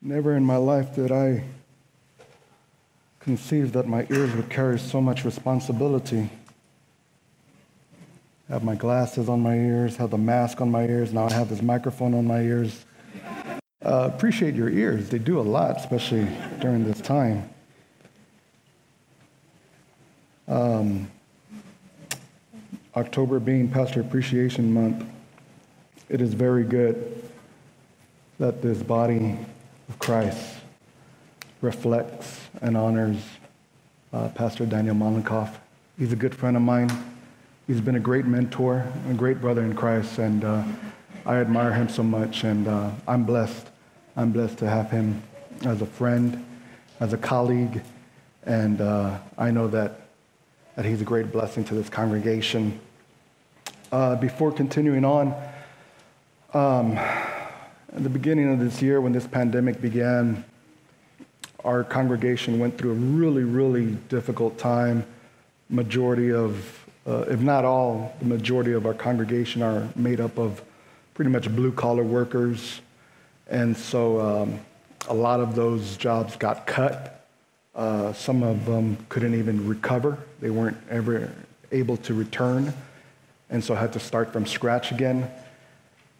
Never in my life did I conceive that my ears would carry so much responsibility. I Have my glasses on my ears, have the mask on my ears, now I have this microphone on my ears. Uh, appreciate your ears. They do a lot, especially during this time. Um, October being Pastor Appreciation Month, it is very good that this body of Christ reflects and honors uh, Pastor Daniel Malenkoff. He's a good friend of mine. He's been a great mentor, a great brother in Christ, and uh, I admire him so much, and uh, I'm blessed. I'm blessed to have him as a friend, as a colleague, and uh, I know that, that he's a great blessing to this congregation. Uh, before continuing on, um, at the beginning of this year, when this pandemic began, our congregation went through a really, really difficult time. Majority of, uh, if not all, the majority of our congregation are made up of pretty much blue collar workers. And so um, a lot of those jobs got cut. Uh, some of them couldn't even recover, they weren't ever able to return. And so had to start from scratch again.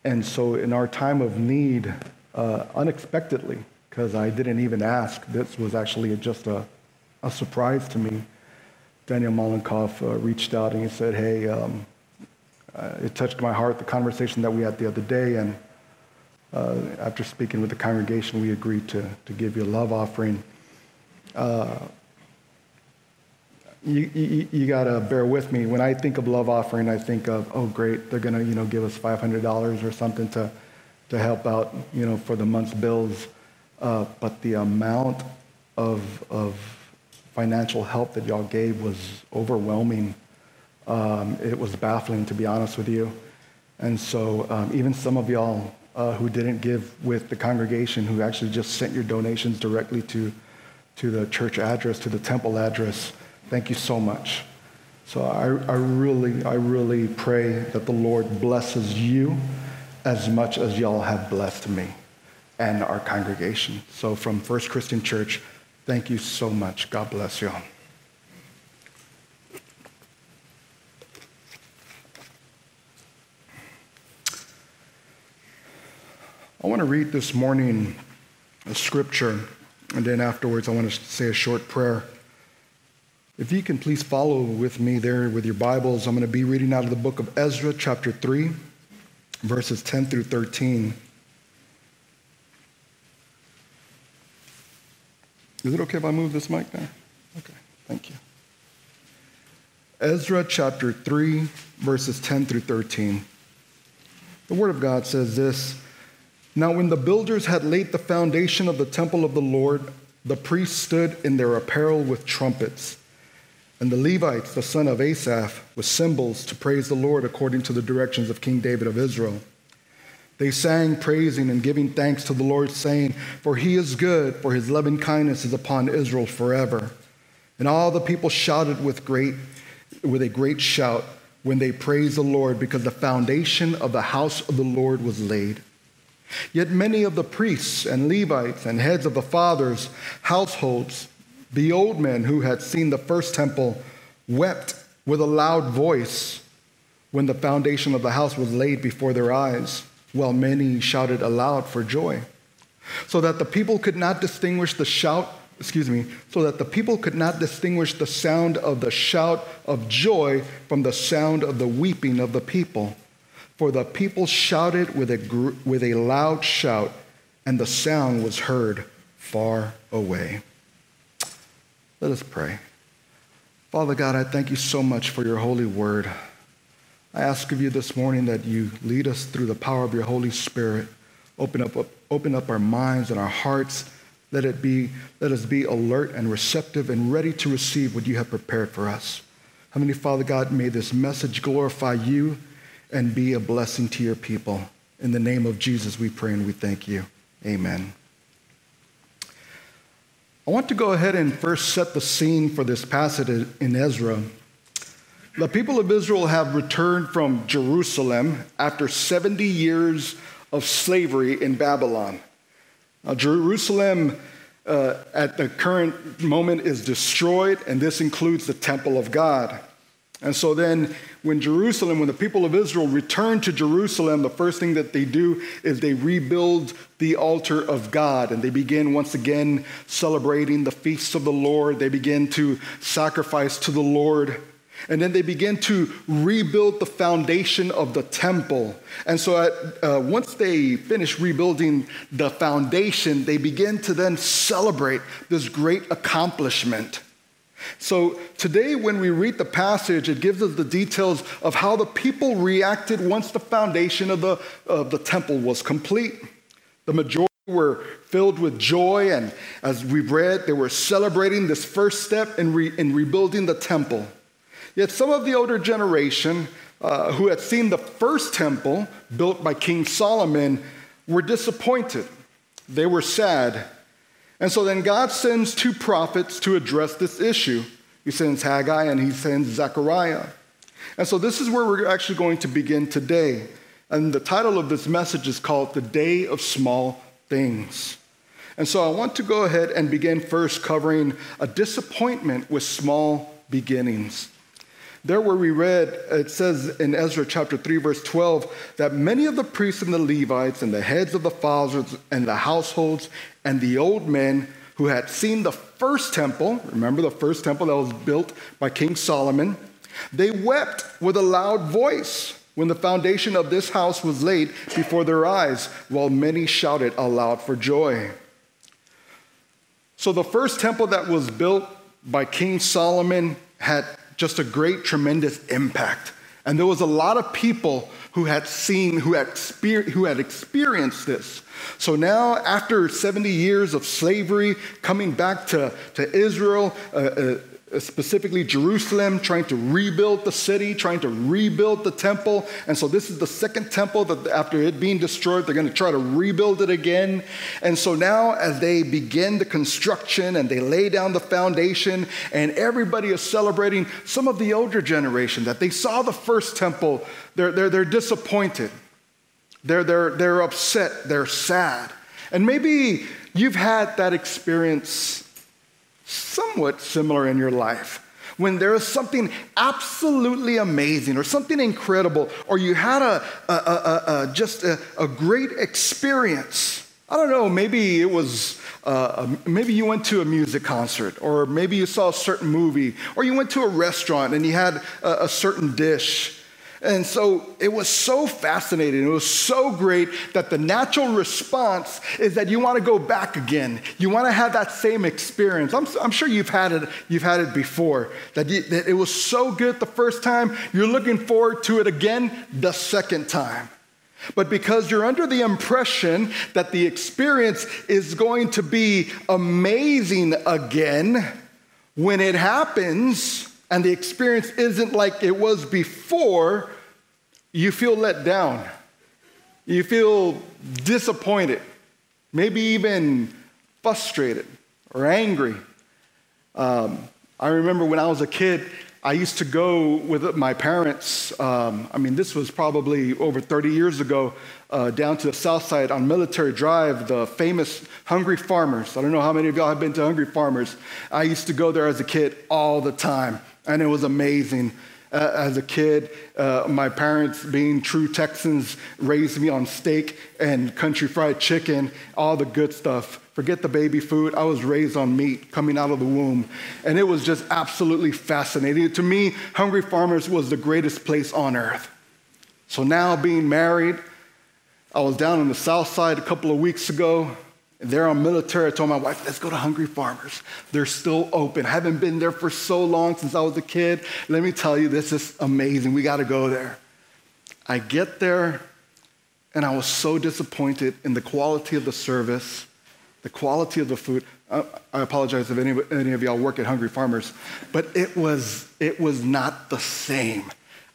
And so, in our time of need, uh, unexpectedly, because I didn't even ask, this was actually just a, a surprise to me. Daniel Malenkoff uh, reached out and he said, Hey, um, uh, it touched my heart, the conversation that we had the other day. And uh, after speaking with the congregation, we agreed to, to give you a love offering. You, you, you got to bear with me. When I think of love offering, I think of, oh, great, they're going to, you know, give us $500 or something to, to help out, you know, for the month's bills. Uh, but the amount of, of financial help that y'all gave was overwhelming. Um, it was baffling, to be honest with you. And so um, even some of y'all uh, who didn't give with the congregation, who actually just sent your donations directly to, to the church address, to the temple address, Thank you so much. So I, I really, I really pray that the Lord blesses you as much as y'all have blessed me and our congregation. So from First Christian Church, thank you so much. God bless y'all. I want to read this morning a scripture, and then afterwards I want to say a short prayer. If you can please follow with me there with your Bibles, I'm going to be reading out of the book of Ezra, chapter 3, verses 10 through 13. Is it okay if I move this mic there? Okay, thank you. Ezra chapter 3, verses 10 through 13. The Word of God says this Now, when the builders had laid the foundation of the temple of the Lord, the priests stood in their apparel with trumpets and the Levites, the son of Asaph, with cymbals to praise the Lord according to the directions of King David of Israel. They sang, praising and giving thanks to the Lord, saying, For he is good, for his loving kindness is upon Israel forever. And all the people shouted with, great, with a great shout when they praised the Lord, because the foundation of the house of the Lord was laid. Yet many of the priests and Levites and heads of the fathers' households the old men who had seen the first temple wept with a loud voice when the foundation of the house was laid before their eyes, while many shouted aloud for joy. So that the people could not distinguish the shout, excuse me, so that the people could not distinguish the sound of the shout of joy from the sound of the weeping of the people. For the people shouted with a, with a loud shout, and the sound was heard far away. Let us pray. Father God, I thank you so much for your holy word. I ask of you this morning that you lead us through the power of your Holy Spirit. Open up, open up our minds and our hearts. Let, it be, let us be alert and receptive and ready to receive what you have prepared for us. Heavenly Father God, may this message glorify you and be a blessing to your people. In the name of Jesus, we pray and we thank you. Amen. I want to go ahead and first set the scene for this passage in Ezra. The people of Israel have returned from Jerusalem after 70 years of slavery in Babylon. Now, Jerusalem uh, at the current moment is destroyed, and this includes the temple of God. And so then, when Jerusalem, when the people of Israel return to Jerusalem, the first thing that they do is they rebuild the altar of God and they begin once again celebrating the feasts of the Lord. They begin to sacrifice to the Lord. And then they begin to rebuild the foundation of the temple. And so, at, uh, once they finish rebuilding the foundation, they begin to then celebrate this great accomplishment. So, today, when we read the passage, it gives us the details of how the people reacted once the foundation of the, of the temple was complete. The majority were filled with joy, and as we've read, they were celebrating this first step in, re, in rebuilding the temple. Yet some of the older generation uh, who had seen the first temple built by King Solomon were disappointed. They were sad. And so then God sends two prophets to address this issue. He sends Haggai and he sends Zechariah. And so this is where we're actually going to begin today. And the title of this message is called The Day of Small Things. And so I want to go ahead and begin first covering a disappointment with small beginnings. There, where we read, it says in Ezra chapter 3, verse 12, that many of the priests and the Levites and the heads of the fathers and the households and the old men who had seen the first temple, remember the first temple that was built by King Solomon, they wept with a loud voice when the foundation of this house was laid before their eyes, while many shouted aloud for joy. So the first temple that was built by King Solomon had just a great, tremendous impact. And there was a lot of people who had seen, who had, who had experienced this. So now, after 70 years of slavery, coming back to, to Israel, uh, uh, specifically Jerusalem, trying to rebuild the city, trying to rebuild the temple. And so this is the second temple that after it being destroyed, they're going to try to rebuild it again. And so now, as they begin the construction and they lay down the foundation, and everybody is celebrating, some of the older generation that they saw the first temple, they're, they're, they're disappointed. They're, they're, they're upset. They're sad. And maybe you've had that experience somewhat similar in your life. When there is something absolutely amazing or something incredible, or you had a, a, a, a just a, great experience. I don't know, maybe it was, uh, maybe you went to a music concert, or maybe you saw a certain movie, or you went to a restaurant and you had a certain dish and so it was so fascinating. It was so great that the natural response is that you want to go back again. You want to have that same experience. I'm, I'm sure you've had it, you've had it before, that, you, that it was so good the first time, you're looking forward to it again the second time. But because you're under the impression that the experience is going to be amazing again, when it happens, and the experience isn't like it was before, you feel let down. You feel disappointed, maybe even frustrated or angry. Um, I remember when I was a kid, I used to go with my parents. Um, I mean, this was probably over 30 years ago, uh, down to the south side on Military Drive, the famous Hungry Farmers. I don't know how many of y'all have been to Hungry Farmers. I used to go there as a kid all the time and it was amazing. Uh, as a kid, uh, my parents, being true Texans, raised me on steak and country fried chicken, all the good stuff. Forget the baby food. I was raised on meat coming out of the womb. And it was just absolutely fascinating. To me, Hungry Farmers was the greatest place on earth. So now, being married, I was down on the south side a couple of weeks ago. There on military, I told my wife, let's go to Hungry Farmers. They're still open. I haven't been there for so long since I was a kid. Let me tell you, this is amazing. We got to go there. I get there, and I was so disappointed in the quality of the service, the quality of the food. I, I apologize if any, any of y'all work at Hungry Farmers, but it was, it was not the same.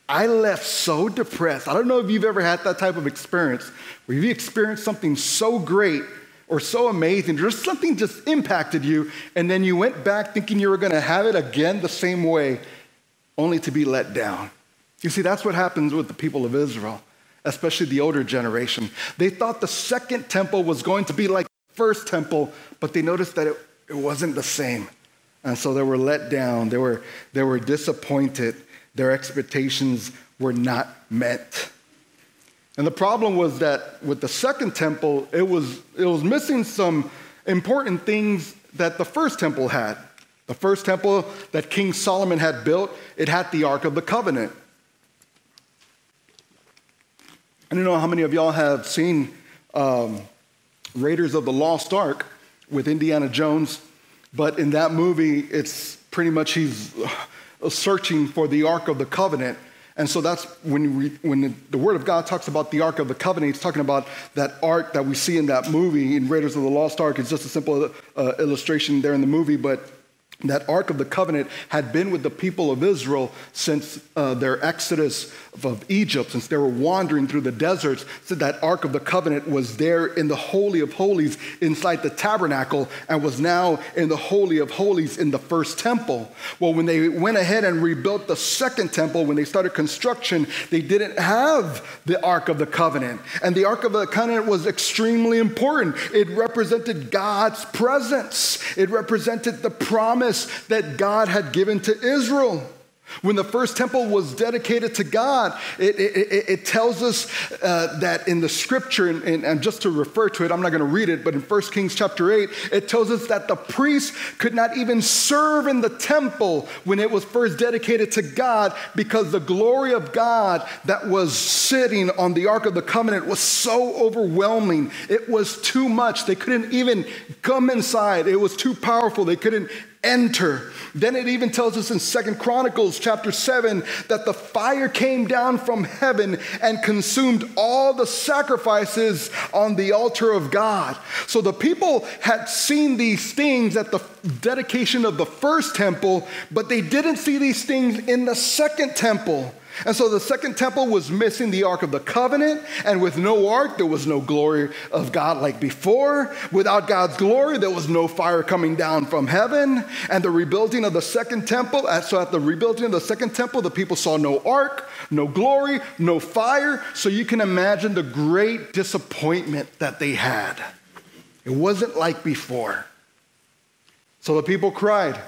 I left so depressed. I don't know if you've ever had that type of experience where you've experienced something so great or so amazing, or something just impacted you, and then you went back thinking you were going to have it again the same way, only to be let down. You see, that's what happens with the people of Israel, especially the older generation. They thought the second temple was going to be like the first temple, but they noticed that it, it wasn't the same. And so they were let down, they were, they were disappointed, their expectations were not met. And the problem was that with the second temple, it was, it was missing some important things that the first temple had. The first temple that King Solomon had built, it had the Ark of the Covenant. I don't know how many of y'all have seen um, Raiders of the Lost Ark with Indiana Jones, but in that movie, it's pretty much he's uh, searching for the Ark of the Covenant. And so that's when, we, when the Word of God talks about the Ark of the Covenant, it's talking about that ark that we see in that movie in Raiders of the Lost Ark. It's just a simple uh, illustration there in the movie, but that Ark of the Covenant had been with the people of Israel since uh, their exodus of Egypt, since they were wandering through the deserts. said that Ark of the Covenant was there in the Holy of Holies inside the tabernacle and was now in the Holy of Holies in the first temple. Well, when they went ahead and rebuilt the second temple, when they started construction, they didn't have the Ark of the Covenant. And the Ark of the Covenant was extremely important. It represented God's presence, it represented the promise that God had given to Israel. When the first temple was dedicated to God, it, it, it tells us uh, that in the scripture, and, and, and, just to refer to it, I'm not going to read it, but in 1 Kings chapter 8, it tells us that the priests could not even serve in the temple when it was first dedicated to God because the glory of God that was sitting on the Ark of the Covenant was so overwhelming. It was too much. They couldn't even come inside, it was too powerful. They couldn't enter. Then it even tells us in Second Chronicles chapter 7 that the fire came down from heaven and consumed all the sacrifices on the altar of God. So the people had seen these things at the dedication of the first temple, but they didn't see these things in the second temple. And so the second temple was missing the Ark of the Covenant, and with no Ark, there was no glory of God like before. Without God's glory, there was no fire coming down from heaven. And the rebuilding of the second temple, so at the rebuilding of the second temple, the people saw no Ark, no glory, no fire. So you can imagine the great disappointment that they had. It wasn't like before. So the people cried.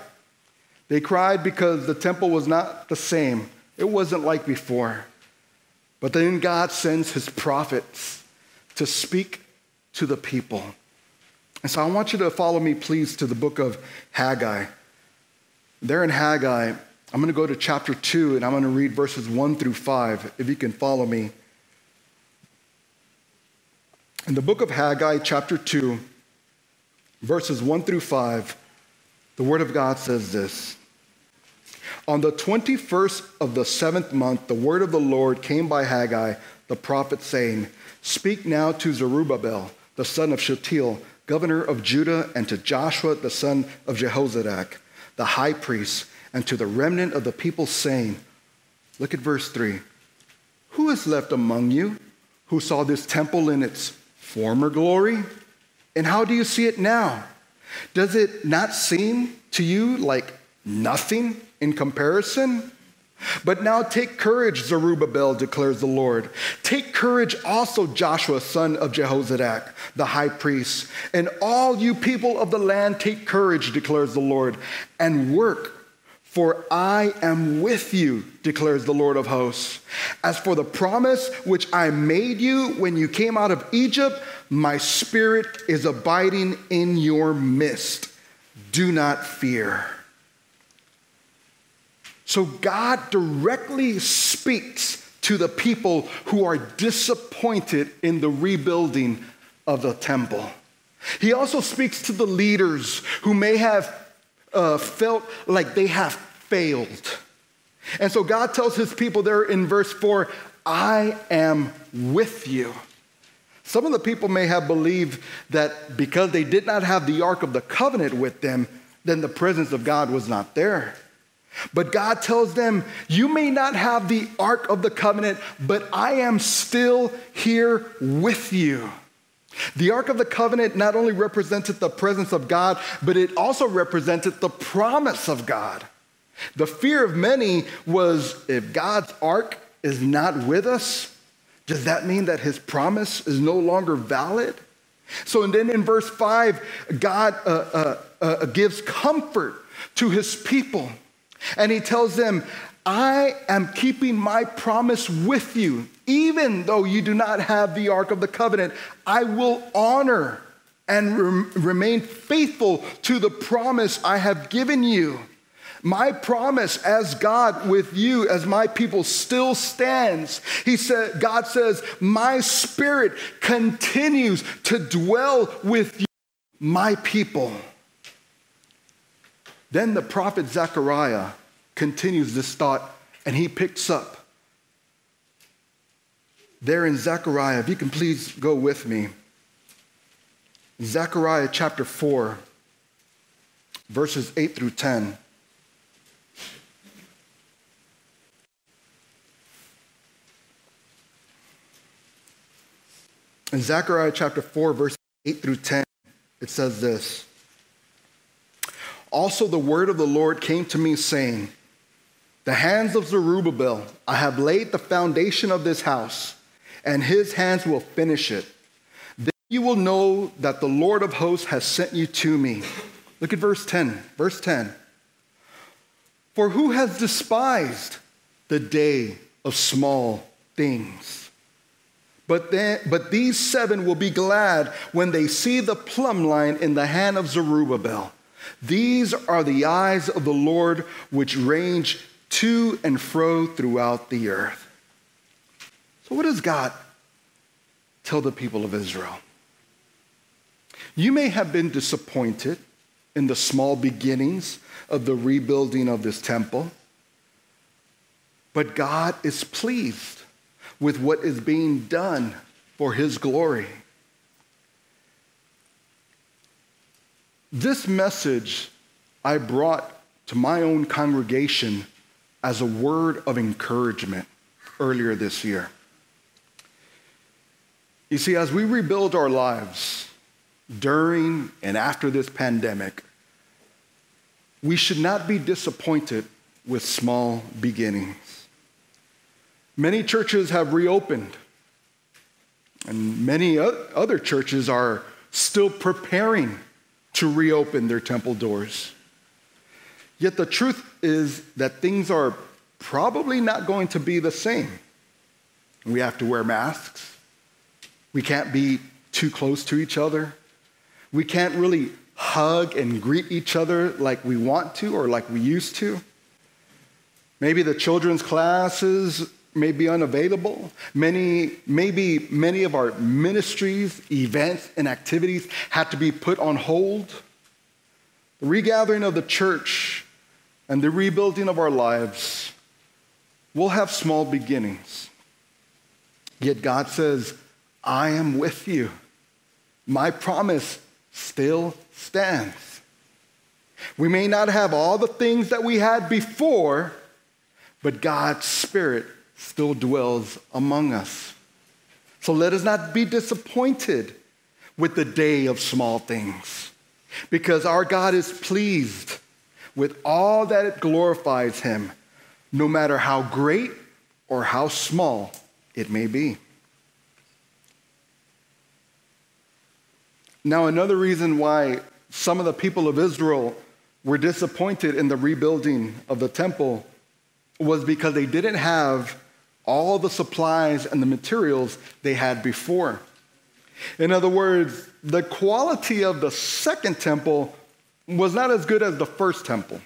They cried because the temple was not the same it wasn't like before. But then God sends his prophets to speak to the people. And so I want you to follow me, please, to the book of Haggai. There in Haggai, I'm going to go to chapter 2 and I'm going to read verses 1 through 5, if you can follow me. In the book of Haggai, chapter 2, verses 1 through 5, the Word of God says this on the 21st of the seventh month, the word of the Lord came by Haggai, the prophet, saying, Speak now to Zerubbabel, the son of Shealtiel, governor of Judah, and to Joshua, the son of Jehozadak, the high priest, and to the remnant of the people, saying, Look at verse 3. Who is left among you who saw this temple in its former glory? And how do you see it now? Does it not seem to you like nothing in comparison? But now take courage, Zerubbabel, declares the Lord. Take courage also, Joshua, son of Jehozadak, the high priest. And all you people of the land, take courage, declares the Lord, and work. For I am with you, declares the Lord of hosts. As for the promise which I made you when you came out of Egypt, my spirit is abiding in your midst. Do not fear. So God directly speaks to the people who are disappointed in the rebuilding of the temple. He also speaks to the leaders who may have uh, felt like they have failed. And so God tells his people there in verse 4 I am with you. Some of the people may have believed that because they did not have the Ark of the Covenant with them, then the presence of God was not there. But God tells them, You may not have the Ark of the Covenant, but I am still here with you. The Ark of the Covenant not only represented the presence of God, but it also represented the promise of God. The fear of many was if God's Ark is not with us, does that mean that his promise is no longer valid? So, and then in verse 5, God uh, uh, uh, gives comfort to his people. And he tells them, I am keeping my promise with you. Even though you do not have the Ark of the Covenant, I will honor and rem- remain faithful to the promise I have given you. My promise as God with you, as my people, still stands. He said, God says, My spirit continues to dwell with you, my people. Then the prophet Zechariah continues this thought and he picks up. There in Zechariah, if you can please go with me. Zechariah chapter 4, verses 8 through 10. In Zechariah chapter 4, verse 8 through 10, it says this Also, the word of the Lord came to me, saying, The hands of Zerubbabel, I have laid the foundation of this house, and his hands will finish it. Then you will know that the Lord of hosts has sent you to me. Look at verse 10. Verse 10. For who has despised the day of small things? But, then, but these seven will be glad when they see the plumb line in the hand of Zerubbabel. These are the eyes of the Lord which range to and fro throughout the earth. So, what does God tell the people of Israel? You may have been disappointed in the small beginnings of the rebuilding of this temple, but God is pleased with what is being done for His glory. This message I brought to my own congregation as a word of encouragement earlier this year. You see, as we rebuild our lives during and after this pandemic, we should not be disappointed with small beginnings. Many churches have reopened, and many other churches are still preparing to reopen their temple doors. Yet the truth is that things are probably not going to be the same. We have to wear masks. We can't be too close to each other. We can't really hug and greet each other like we want to or like we used to. Maybe the children's classes may be unavailable. Many, maybe many of our ministries, events, and activities had to be put on hold. The regathering of the church and the rebuilding of our lives will have small beginnings. Yet God says, I am with you. My promise still stands. We may not have all the things that we had before, but God's Spirit still dwells among us. So let us not be disappointed with the day of small things, because our God is pleased with all that it glorifies Him, no matter how great or how small it may be. Now, another reason why some of the people of Israel were disappointed in the rebuilding of the temple was because they didn't have all the supplies and the materials they had before. In other words, the quality of the second temple was not as good as the first temple.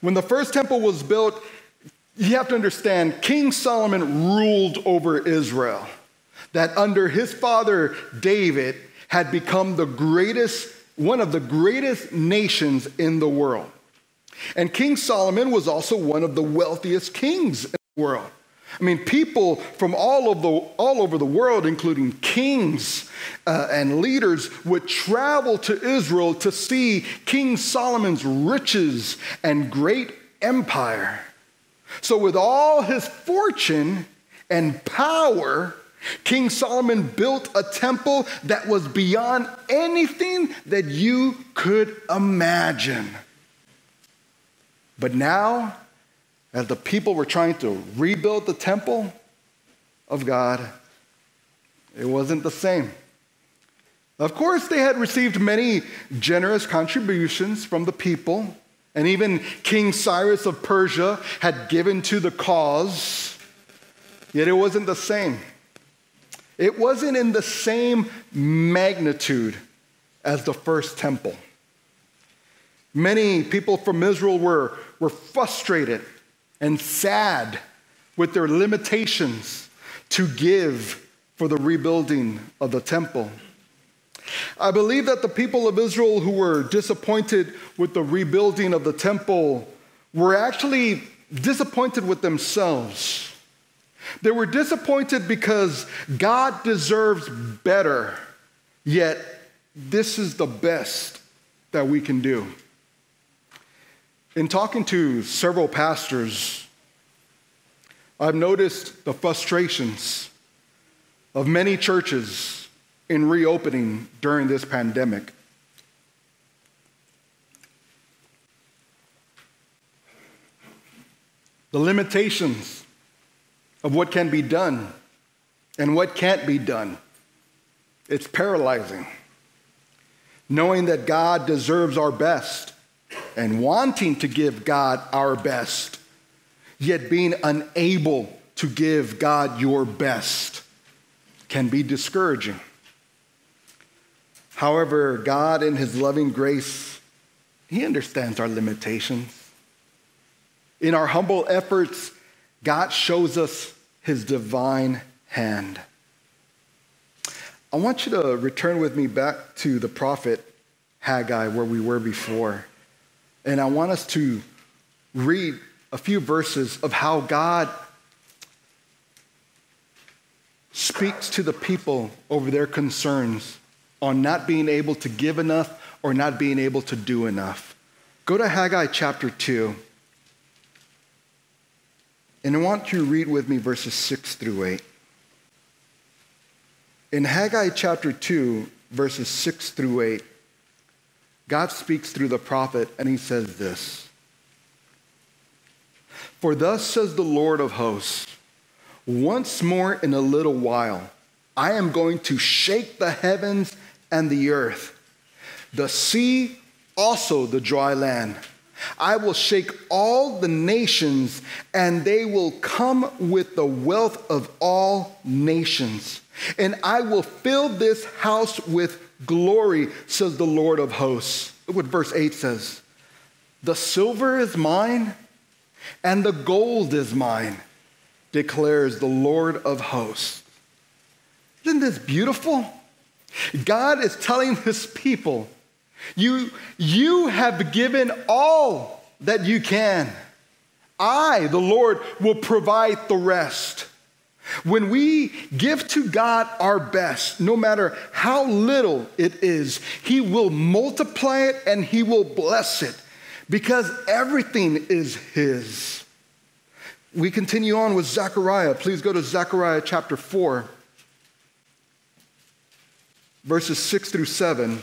When the first temple was built, you have to understand King Solomon ruled over Israel, that under his father David had become the greatest, one of the greatest nations in the world. And King Solomon was also one of the wealthiest kings in the world. I mean, people from all over the, all over the world, including kings uh, and leaders, would travel to Israel to see King Solomon's riches and great empire. So, with all his fortune and power, King Solomon built a temple that was beyond anything that you could imagine. But now, as the people were trying to rebuild the temple of God, it wasn't the same. Of course, they had received many generous contributions from the people, and even King Cyrus of Persia had given to the cause, yet it wasn't the same. It wasn't in the same magnitude as the first temple. Many people from Israel were, were frustrated and sad with their limitations to give for the rebuilding of the temple. I believe that the people of Israel who were disappointed with the rebuilding of the temple were actually disappointed with themselves. They were disappointed because God deserves better, yet this is the best that we can do. In talking to several pastors, I've noticed the frustrations of many churches in reopening during this pandemic. The limitations of what can be done and what can't be done. It's paralyzing. Knowing that God deserves our best and wanting to give God our best, yet being unable to give God your best can be discouraging. However, God, in His loving grace, He understands our limitations. In our humble efforts, God shows us His divine hand. I want you to return with me back to the prophet Haggai, where we were before. And I want us to read a few verses of how God speaks to the people over their concerns on not being able to give enough or not being able to do enough. Go to Haggai chapter 2. And I want you to read with me verses 6 through 8. In Haggai chapter 2, verses 6 through 8, God speaks through the prophet and he says this For thus says the Lord of hosts, once more in a little while, I am going to shake the heavens and the earth, the sea, also the dry land. I will shake all the nations, and they will come with the wealth of all nations. And I will fill this house with glory, says the Lord of hosts. Look what verse 8 says The silver is mine, and the gold is mine, declares the Lord of hosts. Isn't this beautiful? God is telling his people, you, you have given all that you can. I, the Lord, will provide the rest. When we give to God our best, no matter how little it is, He will multiply it and He will bless it because everything is His. We continue on with Zechariah. Please go to Zechariah chapter 4 verses 6 through 7.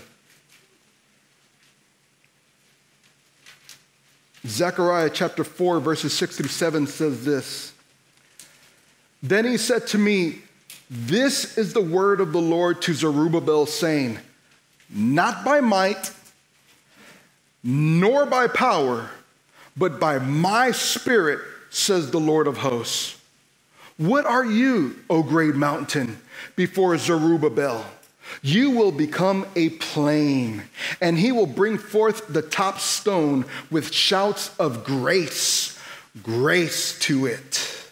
Zechariah chapter 4, verses 6 through 7 says this Then he said to me, This is the word of the Lord to Zerubbabel, saying, Not by might, nor by power, but by my spirit, says the Lord of hosts. What are you, O great mountain, before Zerubbabel? You will become a plain, and he will bring forth the top stone with shouts of grace, grace to it.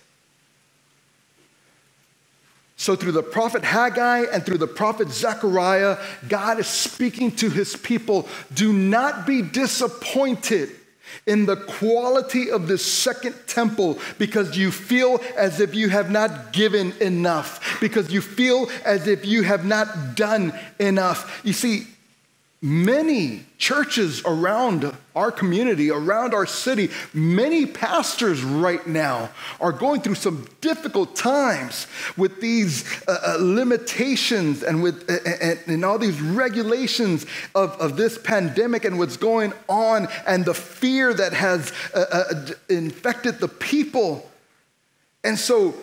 So, through the prophet Haggai and through the prophet Zechariah, God is speaking to his people do not be disappointed in the quality of this second temple because you feel as if you have not given enough, because you feel as if you have not done enough. You see, many churches around our community, around our city, many pastors right now are going through some difficult times with these uh, uh, limitations and with and, and, all these regulations of, of this pandemic and what's going on and the fear that has uh, uh infected the people. And so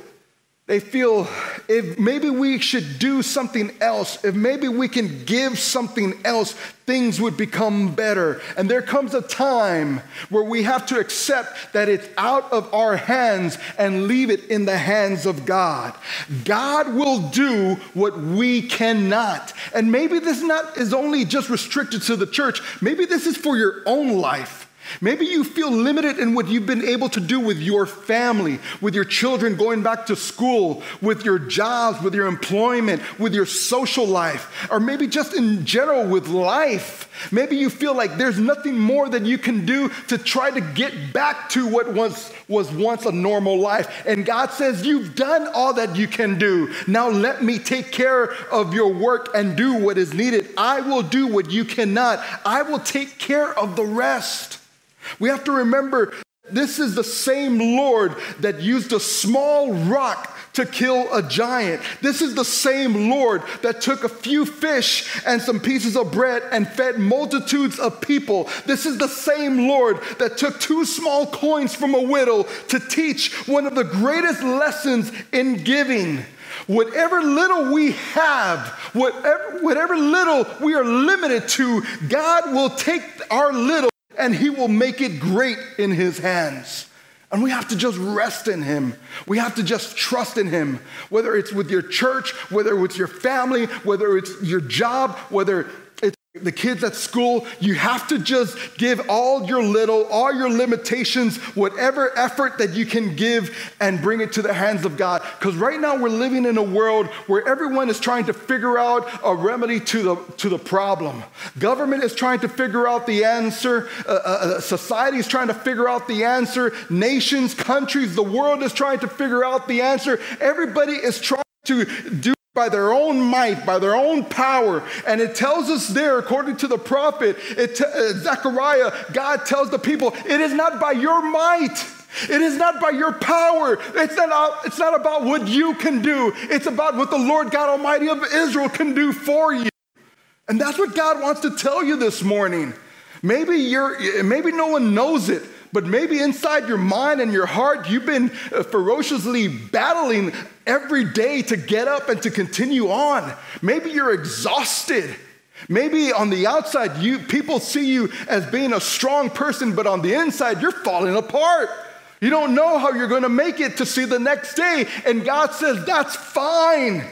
they feel if maybe we should do something else, if maybe we can give something else, things would become better. And there comes a time where we have to accept that it's out of our hands and leave it in the hands of God. God will do what we cannot. And maybe this not is only just restricted to the church. Maybe this is for your own life. Maybe you feel limited in what you've been able to do with your family, with your children going back to school, with your jobs, with your employment, with your social life, or maybe just in general with life. Maybe you feel like there's nothing more that you can do to try to get back to what was, was once a normal life. And God says, You've done all that you can do. Now let me take care of your work and do what is needed. I will do what you cannot, I will take care of the rest. We have to remember this is the same Lord that used a small rock to kill a giant. This is the same Lord that took a few fish and some pieces of bread and fed multitudes of people. This is the same Lord that took two small coins from a widow to teach one of the greatest lessons in giving. Whatever little we have, whatever, whatever little we are limited to, God will take our little and he will make it great in his hands. And we have to just rest in him. We have to just trust in him. Whether it's with your church, whether it's your family, whether it's your job, whether the kids at school, you have to just give all your little, all your limitations, whatever effort that you can give and bring it to the hands of God. Because right now we're living in a world where everyone is trying to figure out a remedy to the, to the problem. Government is trying to figure out the answer, uh, uh, uh society is trying to figure out the answer, nations, countries, the world is trying to figure out the answer. Everybody is trying to do by their own might, by their own power. And it tells us there, according to the prophet, it uh, Zechariah, God tells the people, it is not by your might. It is not by your power. It's not, it's not about what you can do. It's about what the Lord God Almighty of Israel can do for you. And that's what God wants to tell you this morning. Maybe you're maybe no one knows it, but maybe inside your mind and your heart, you've been uh, ferociously battling every day to get up and to continue on. Maybe you're exhausted. Maybe on the outside, you, people see you as being a strong person, but on the inside, you're falling apart. You don't know how you're going to make it to see the next day. And God says, that's fine.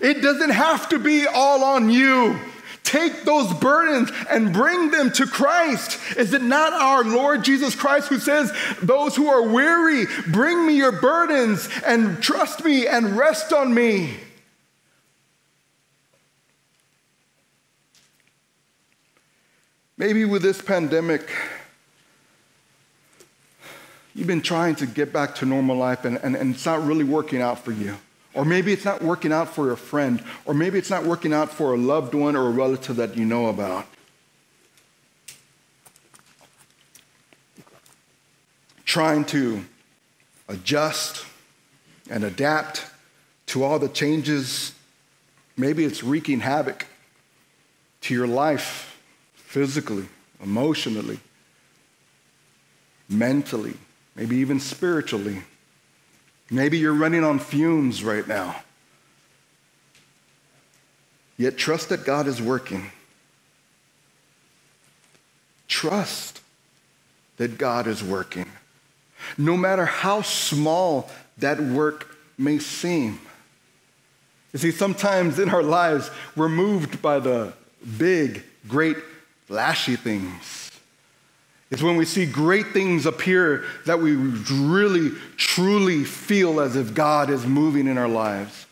It doesn't have to be all on you. Take those burdens and bring them to Christ. Is it not our Lord Jesus Christ who says, Those who are weary, bring me your burdens and trust me and rest on me? Maybe with this pandemic, you've been trying to get back to normal life and, and, and it's not really working out for you. Or maybe it's not working out for a friend, or maybe it's not working out for a loved one or a relative that you know about. Trying to adjust and adapt to all the changes, maybe it's wreaking havoc to your life physically, emotionally, mentally, maybe even spiritually. Maybe you're running on fumes right now. Yet trust that God is working. Trust that God is working. No matter how small that work may seem. You see, sometimes in our lives, we're moved by the big, great, flashy things. It's when we see great things appear that we really, truly feel as if God is moving in our lives.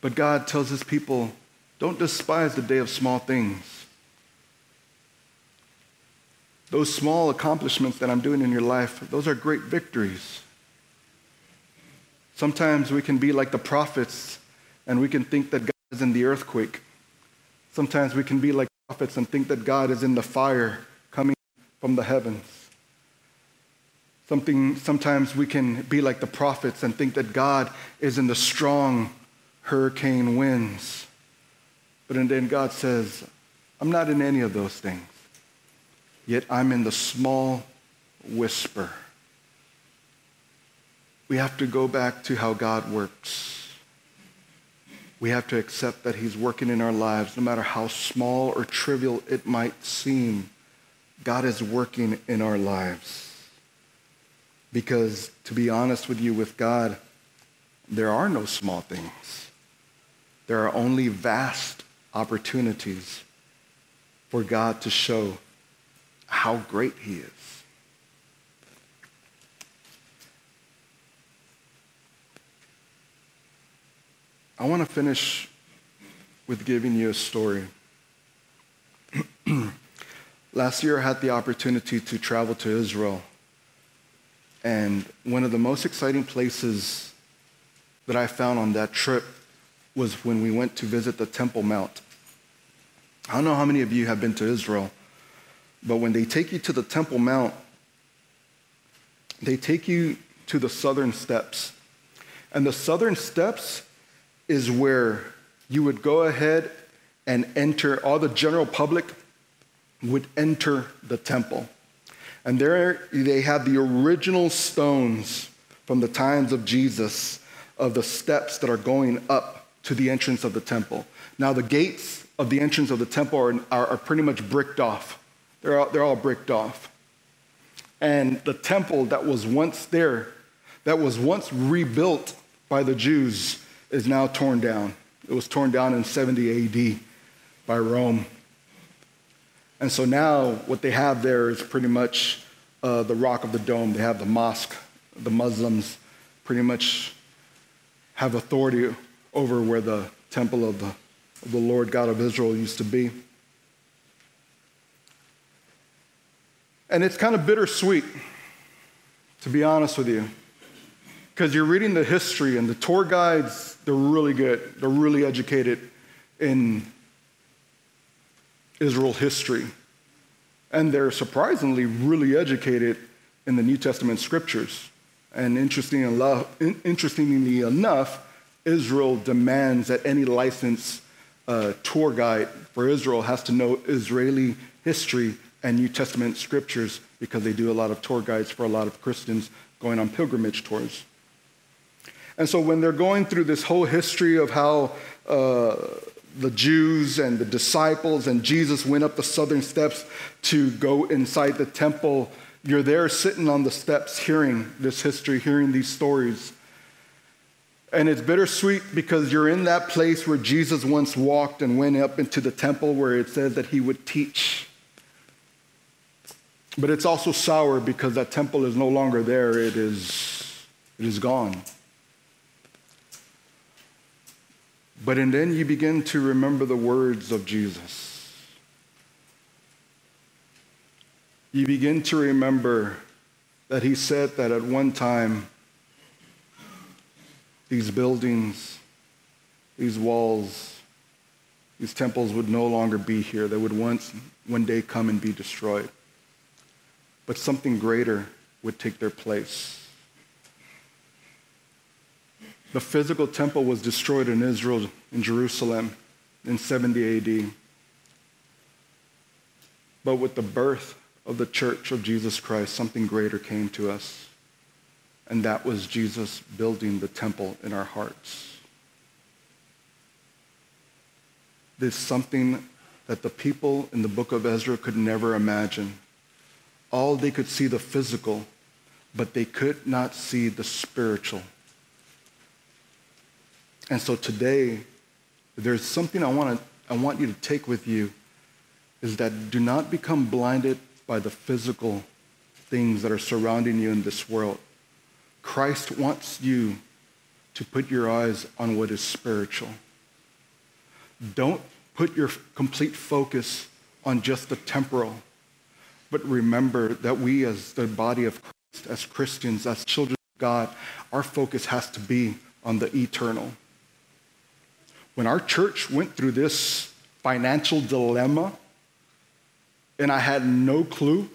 But God tells his people, don't despise the day of small things. Those small accomplishments that I'm doing in your life, those are great victories. Sometimes we can be like the prophets and we can think that God is in the earthquake. Sometimes we can be like prophets and think that God is in the fire from the heavens. Something, sometimes we can be like the prophets and think that God is in the strong hurricane winds. But then God says, I'm not in any of those things. Yet I'm in the small whisper. we have to go back to how God works. We have to accept that He's working in our lives, no matter how small or trivial it might seem. God is working in our lives. Because to be honest with you, with God, there are no small things. There are only vast opportunities for God to show how great He is. I want to finish with giving you a story. Last year, I had the opportunity to travel to Israel. And one of the most exciting places that I found on that trip was when we went to visit the Temple Mount. I don't know how many of you have been to Israel, but when they take you to the Temple Mount, they take you to the southern steps. And the southern steps is where you would go ahead and enter, all the general public would enter the temple. And there they have the original stones from the times of Jesus of the steps that are going up to the entrance of the temple. Now, the gates of the entrance of the temple are, are, are pretty much bricked off, they're all, they're all bricked off. And the temple that was once there, that was once rebuilt by the Jews, is now torn down. It was torn down in 70 AD by Rome. And so now what they have there is pretty much uh, the Rock of the Dome. They have the mosque. The Muslims pretty much have authority over where the temple of the, of the Lord God of Israel used to be. And it's kind of bittersweet, to be honest with you, because you're reading the history and the tour guides, they're really good. They're really educated in Israel history. And they're surprisingly really educated in the New Testament scriptures. And interestingly enough, Israel demands that any licensed uh, tour guide for Israel has to know Israeli history and New Testament scriptures because they do a lot of tour guides for a lot of Christians going on pilgrimage tours. And so when they're going through this whole history of how uh, the Jews and the disciples and Jesus went up the southern steps to go inside the temple. You're there sitting on the steps hearing this history, hearing these stories. And it's bittersweet because you're in that place where Jesus once walked and went up into the temple where it says that he would teach. But it's also sour because that temple is no longer there, it is, it is gone. But and then you begin to remember the words of Jesus. You begin to remember that he said that at one time, these buildings, these walls, these temples would no longer be here. They would once, one day come and be destroyed. But something greater would take their place. The physical temple was destroyed in Israel, in Jerusalem, in 70 AD. But with the birth of the church of Jesus Christ, something greater came to us. And that was Jesus building the temple in our hearts. There's something that the people in the book of Ezra could never imagine. All they could see the physical, but they could not see the spiritual. And so today, there's something I want, to, I want you to take with you is that do not become blinded by the physical things that are surrounding you in this world. Christ wants you to put your eyes on what is spiritual. Don't put your complete focus on just the temporal, but remember that we, as the body of Christ, as Christians, as children of God, our focus has to be on the eternal. When our church went through this financial dilemma, and I had no clue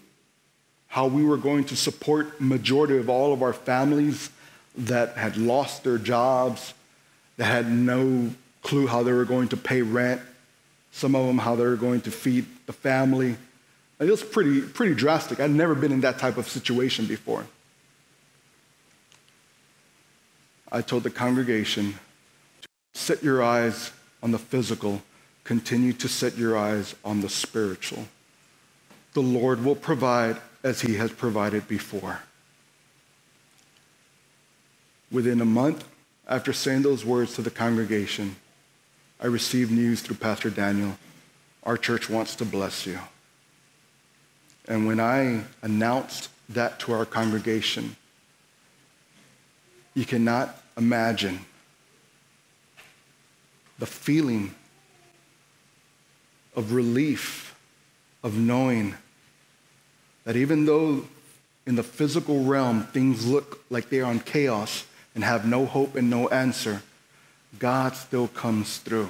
how we were going to support majority of all of our families that had lost their jobs, that had no clue how they were going to pay rent, some of them how they were going to feed the family. It was pretty, pretty drastic. I'd never been in that type of situation before. I told the congregation set your eyes on the physical, continue to set your eyes on the spiritual. The Lord will provide as he has provided before. Within a month after saying those words to the congregation, I received news through Pastor Daniel. Our church wants to bless you. And when I announced that to our congregation, you cannot imagine the feeling of relief of knowing that even though in the physical realm things look like they are in chaos and have no hope and no answer, God still comes through.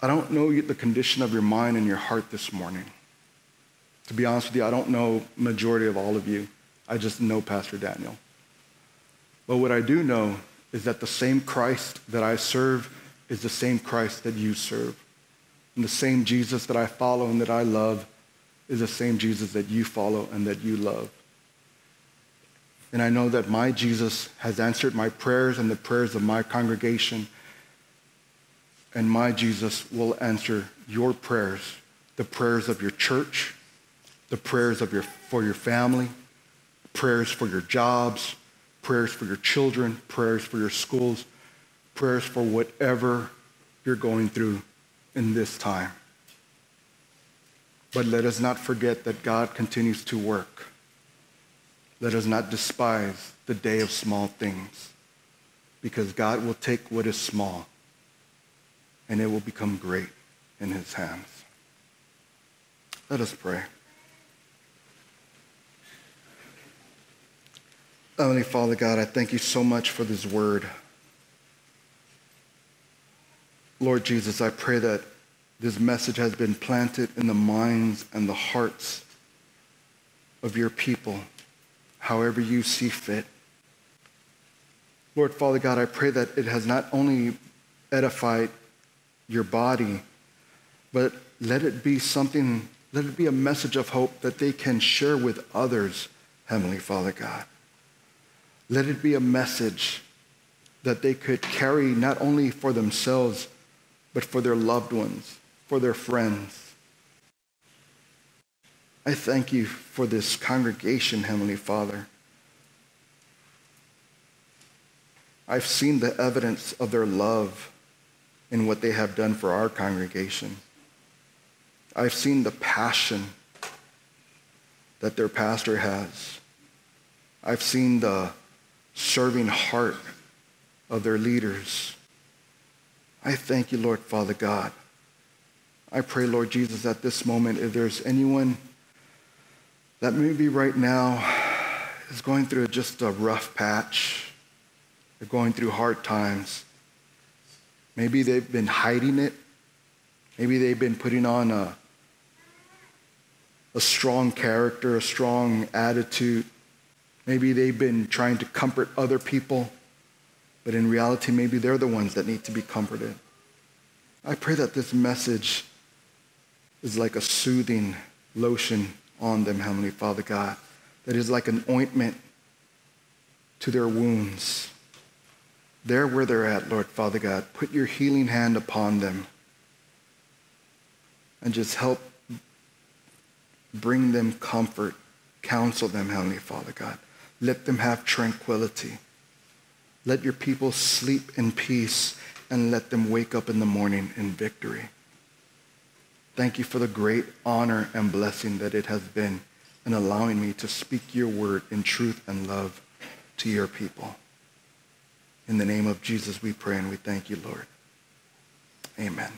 I don't know the condition of your mind and your heart this morning. To be honest with you, I don't know majority of all of you. I just know Pastor Daniel. But what I do know is that the same Christ that I serve is the same Christ that you serve. And the same Jesus that I follow and that I love is the same Jesus that you follow and that you love. And I know that my Jesus has answered my prayers and the prayers of my congregation. And my Jesus will answer your prayers, the prayers of your church, the prayers of your, for your family, prayers for your jobs, prayers for your children, prayers for your schools, prayers for whatever you're going through in this time. But let us not forget that God continues to work. Let us not despise the day of small things because God will take what is small and it will become great in his hands. Let us pray. Heavenly Father God, I thank you so much for this word. Lord Jesus, I pray that this message has been planted in the minds and the hearts of your people, however you see fit. Lord Father God, I pray that it has not only edified your body, but let it be something, let it be a message of hope that they can share with others, Heavenly Father God. Let it be a message that they could carry not only for themselves, but for their loved ones, for their friends. I thank you for this congregation, Heavenly Father. I've seen the evidence of their love in what they have done for our congregation. I've seen the passion that their pastor has. I've seen the serving heart of their leaders. I thank you, Lord Father God. I pray, Lord Jesus, at this moment, if there's anyone that maybe right now is going through just a rough patch, they're going through hard times, maybe they've been hiding it, maybe they've been putting on a, a strong character, a strong attitude, Maybe they've been trying to comfort other people, but in reality, maybe they're the ones that need to be comforted. I pray that this message is like a soothing lotion on them, Heavenly Father God, that is like an ointment to their wounds. There where they're at, Lord Father God, put your healing hand upon them and just help bring them comfort, counsel them, Heavenly Father God. Let them have tranquility. Let your people sleep in peace and let them wake up in the morning in victory. Thank you for the great honor and blessing that it has been in allowing me to speak your word in truth and love to your people. In the name of Jesus we pray and we thank you, Lord. Amen.